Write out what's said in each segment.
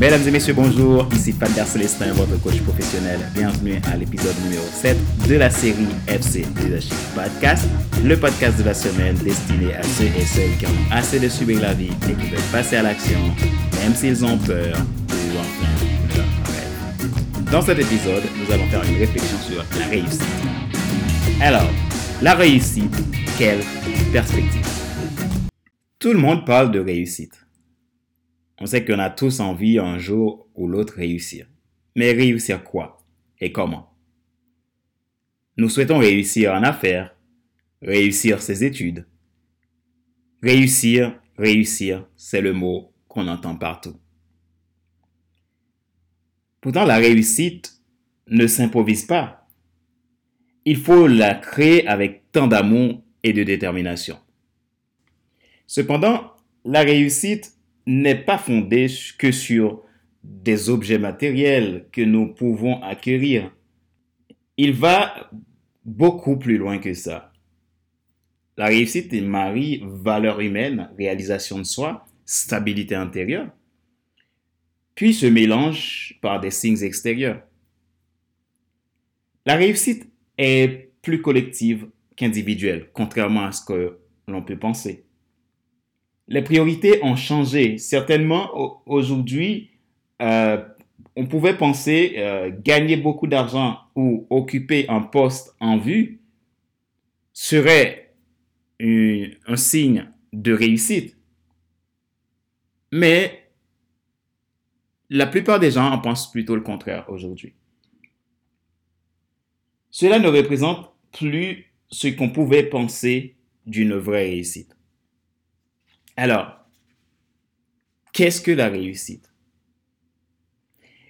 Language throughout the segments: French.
Mesdames et messieurs, bonjour. Ici Pater Célestin, votre coach professionnel. Bienvenue à l'épisode numéro 7 de la série FC Leadership Podcast, le podcast de la semaine destiné à ceux et celles qui ont assez de subir la vie et qui veulent passer à l'action, même s'ils ont peur ou enfin leur rêve. Dans cet épisode, nous allons faire une réflexion sur la réussite. Alors, la réussite, quelle perspective? Tout le monde parle de réussite. On sait qu'on a tous envie un jour ou l'autre réussir. Mais réussir quoi et comment? Nous souhaitons réussir en affaires, réussir ses études. Réussir, réussir, c'est le mot qu'on entend partout. Pourtant, la réussite ne s'improvise pas. Il faut la créer avec tant d'amour et de détermination. Cependant, la réussite n'est pas fondée que sur des objets matériels que nous pouvons acquérir. Il va beaucoup plus loin que ça. La réussite est marie valeur humaine, réalisation de soi, stabilité intérieure, puis se mélange par des signes extérieurs. La réussite est plus collective qu'individuelle, contrairement à ce que l'on peut penser les priorités ont changé. Certainement, aujourd'hui, euh, on pouvait penser euh, gagner beaucoup d'argent ou occuper un poste en vue serait un signe de réussite. Mais la plupart des gens en pensent plutôt le contraire aujourd'hui. Cela ne représente plus ce qu'on pouvait penser d'une vraie réussite. Alors, qu'est-ce que la réussite?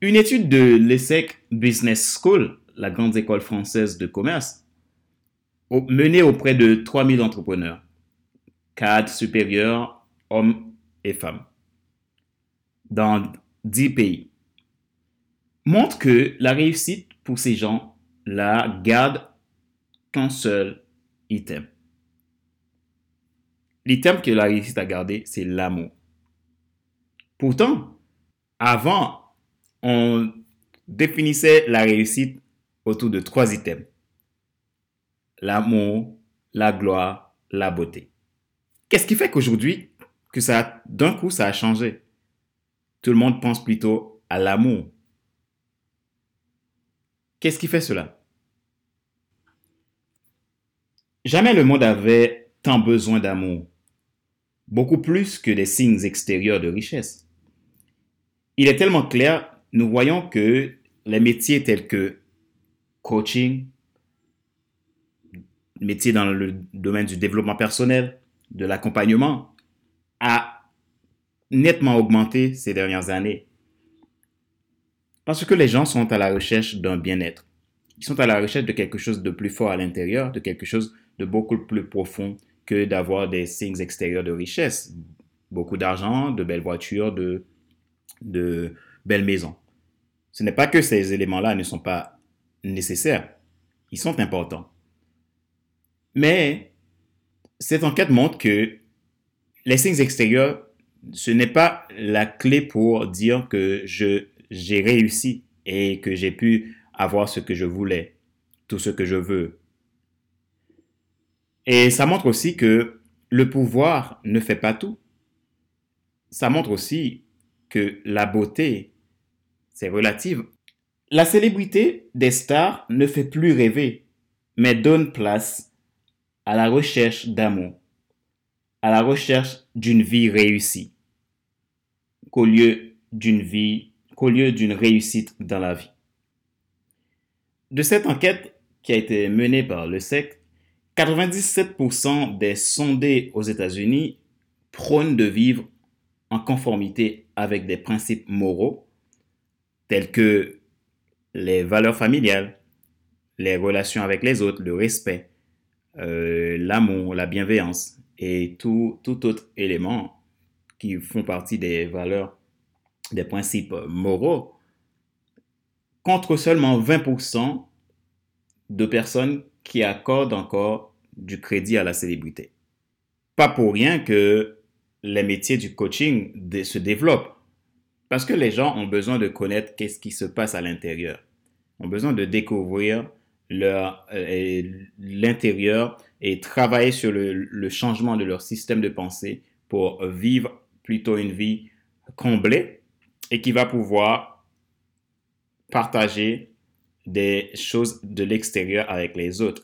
Une étude de l'ESSEC Business School, la grande école française de commerce, menée auprès de 3000 entrepreneurs, cadres supérieurs, hommes et femmes, dans 10 pays, montre que la réussite pour ces gens-là garde qu'un seul item l'item que la réussite a gardé, c'est l'amour. Pourtant, avant, on définissait la réussite autour de trois items. L'amour, la gloire, la beauté. Qu'est-ce qui fait qu'aujourd'hui, que ça, d'un coup, ça a changé? Tout le monde pense plutôt à l'amour. Qu'est-ce qui fait cela? Jamais le monde avait tant besoin d'amour beaucoup plus que des signes extérieurs de richesse. Il est tellement clair, nous voyons que les métiers tels que coaching, métiers dans le domaine du développement personnel, de l'accompagnement, a nettement augmenté ces dernières années. Parce que les gens sont à la recherche d'un bien-être. Ils sont à la recherche de quelque chose de plus fort à l'intérieur, de quelque chose de beaucoup plus profond que d'avoir des signes extérieurs de richesse. Beaucoup d'argent, de belles voitures, de, de belles maisons. Ce n'est pas que ces éléments-là ne sont pas nécessaires. Ils sont importants. Mais cette enquête montre que les signes extérieurs, ce n'est pas la clé pour dire que j'ai réussi et que j'ai pu avoir ce que je voulais, tout ce que je veux, et ça montre aussi que le pouvoir ne fait pas tout. Ça montre aussi que la beauté, c'est relative. La célébrité des stars ne fait plus rêver, mais donne place à la recherche d'amour, à la recherche d'une vie réussie, qu'au lieu d'une vie, qu'au lieu d'une réussite dans la vie. De cette enquête qui a été menée par le SEC, 97% des sondés aux États-Unis prônent de vivre en conformité avec des principes moraux tels que les valeurs familiales, les relations avec les autres, le respect, euh, l'amour, la bienveillance et tout, tout autre élément qui font partie des valeurs, des principes moraux, contre seulement 20% de personnes qui accorde encore du crédit à la célébrité. Pas pour rien que les métiers du coaching se développent. Parce que les gens ont besoin de connaître qu'est-ce qui se passe à l'intérieur. Ont besoin de découvrir euh, l'intérieur et travailler sur le, changement de leur système de pensée pour vivre plutôt une vie comblée et qui va pouvoir partager des choses de l'extérieur avec les autres.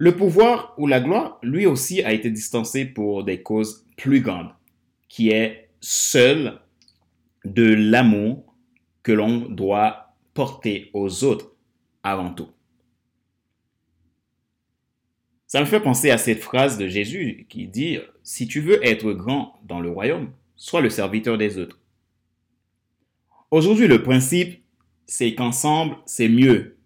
Le pouvoir ou la gloire, lui aussi, a été distancé pour des causes plus grandes, qui est seul de l'amour que l'on doit porter aux autres avant tout. Ça me fait penser à cette phrase de Jésus qui dit, si tu veux être grand dans le royaume, sois le serviteur des autres. Aujourd'hui, le principe, c'est qu'ensemble, c'est mieux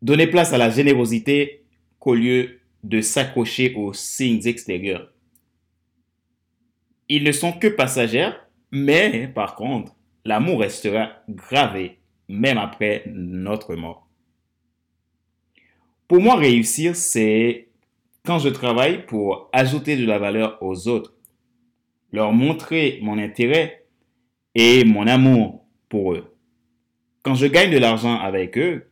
Donner place à la générosité qu'au lieu de s'accrocher aux signes extérieurs. Ils ne sont que passagères, mais par contre, l'amour restera gravé même après notre mort. Pour moi, réussir, c'est quand je travaille pour ajouter de la valeur aux autres, leur montrer mon intérêt et mon amour pour eux. Quand je gagne de l'argent avec eux,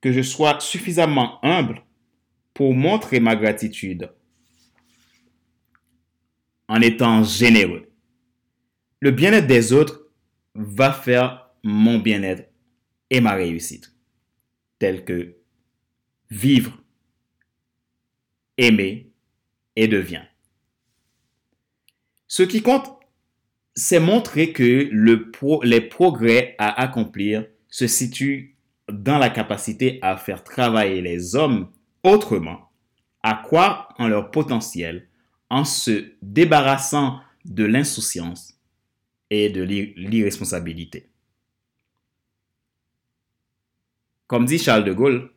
que je sois suffisamment humble pour montrer ma gratitude en étant généreux. Le bien-être des autres va faire mon bien-être et ma réussite, tel que vivre, aimer et devient. Ce qui compte, c'est montrer que le les progrès à accomplir se situent dans la capacité à faire travailler les hommes autrement, à croire en leur potentiel, en se débarrassant de l'insouciance et de l'irresponsabilité. Comme dit Charles de Gaulle,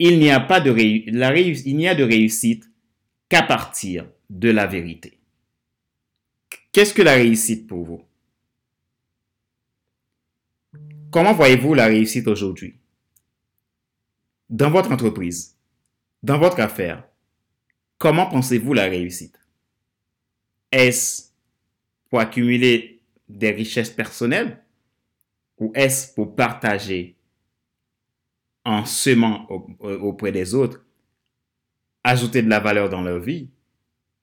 il n'y a de, de réussite qu'à partir de la vérité. Qu'est-ce que la réussite pour vous? Comment voyez-vous la réussite aujourd'hui? Dans votre entreprise, dans votre affaire, comment pensez-vous la réussite? Est-ce pour accumuler des richesses personnelles ou est-ce pour partager en semant auprès des autres, ajouter de la valeur dans leur vie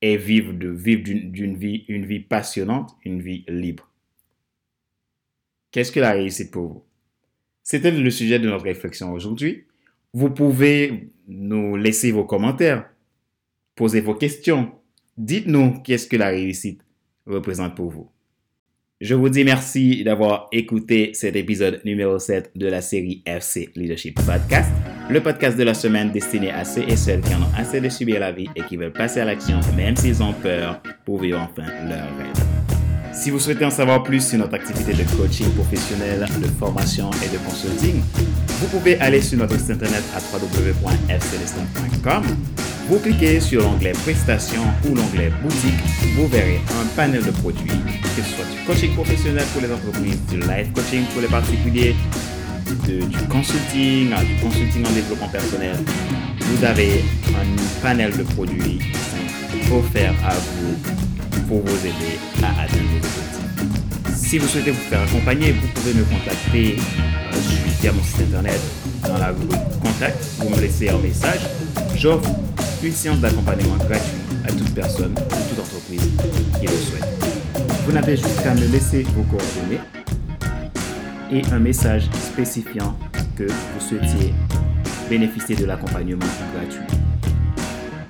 et vivre d'une vie, une vie passionnante, une vie libre Qu'est-ce que la réussite pour vous? C'était le sujet de notre réflexion aujourd'hui. Vous pouvez nous laisser vos commentaires, poser vos questions. Dites-nous qu'est-ce que la réussite représente pour vous. Je vous dis merci d'avoir écouté cet épisode numéro 7 de la série FC Leadership Podcast, le podcast de la semaine destiné à ceux et celles qui en ont assez de subir la vie et qui veulent passer à l'action même s'ils ont peur pour vivre enfin leur rêve. Si vous souhaitez en savoir plus sur notre activité de coaching professionnel, de formation et de consulting, vous pouvez aller sur notre site internet à www.fcelestin.com. Vous cliquez sur l'onglet Prestations ou l'onglet Boutique, vous verrez un panel de produits, que ce soit du coaching professionnel pour les entreprises, du live coaching pour les particuliers, du consulting, du consulting en développement personnel. Vous avez un panel de produits offerts à vous pour vous aider à atteindre vos objectifs. Si vous souhaitez vous faire accompagner, vous pouvez me contacter. Euh, via mon site internet dans la rubrique Contact. Vous me laissez un message. J'offre une séance d'accompagnement gratuit à toute personne ou toute entreprise qui le souhaite. Vous n'avez juste qu'à me laisser vos coordonnées et un message spécifiant que vous souhaitiez bénéficier de l'accompagnement gratuit.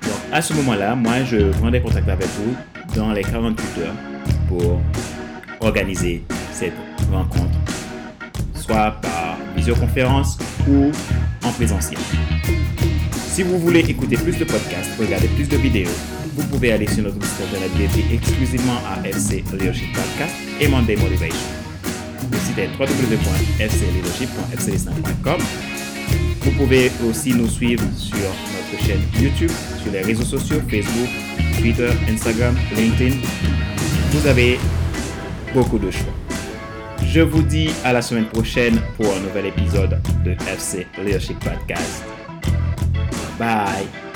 Donc, à ce moment-là, moi, je prendrai contact avec vous dans les 48 heures pour organiser cette rencontre, soit par visioconférence ou en présentiel. Si vous voulez écouter plus de podcasts, regarder plus de vidéos, vous pouvez aller sur notre site internet dédié exclusivement à FC Leadership Podcast et Monday Motivation. Le site est www.fcleadership.fcl5.com. Vous pouvez aussi nous suivre sur notre chaîne YouTube, sur les réseaux sociaux Facebook, Twitter, Instagram, LinkedIn. Vous avez beaucoup de choix. Je vous dis à la semaine prochaine pour un nouvel épisode de FC Leadership Podcast. Bye.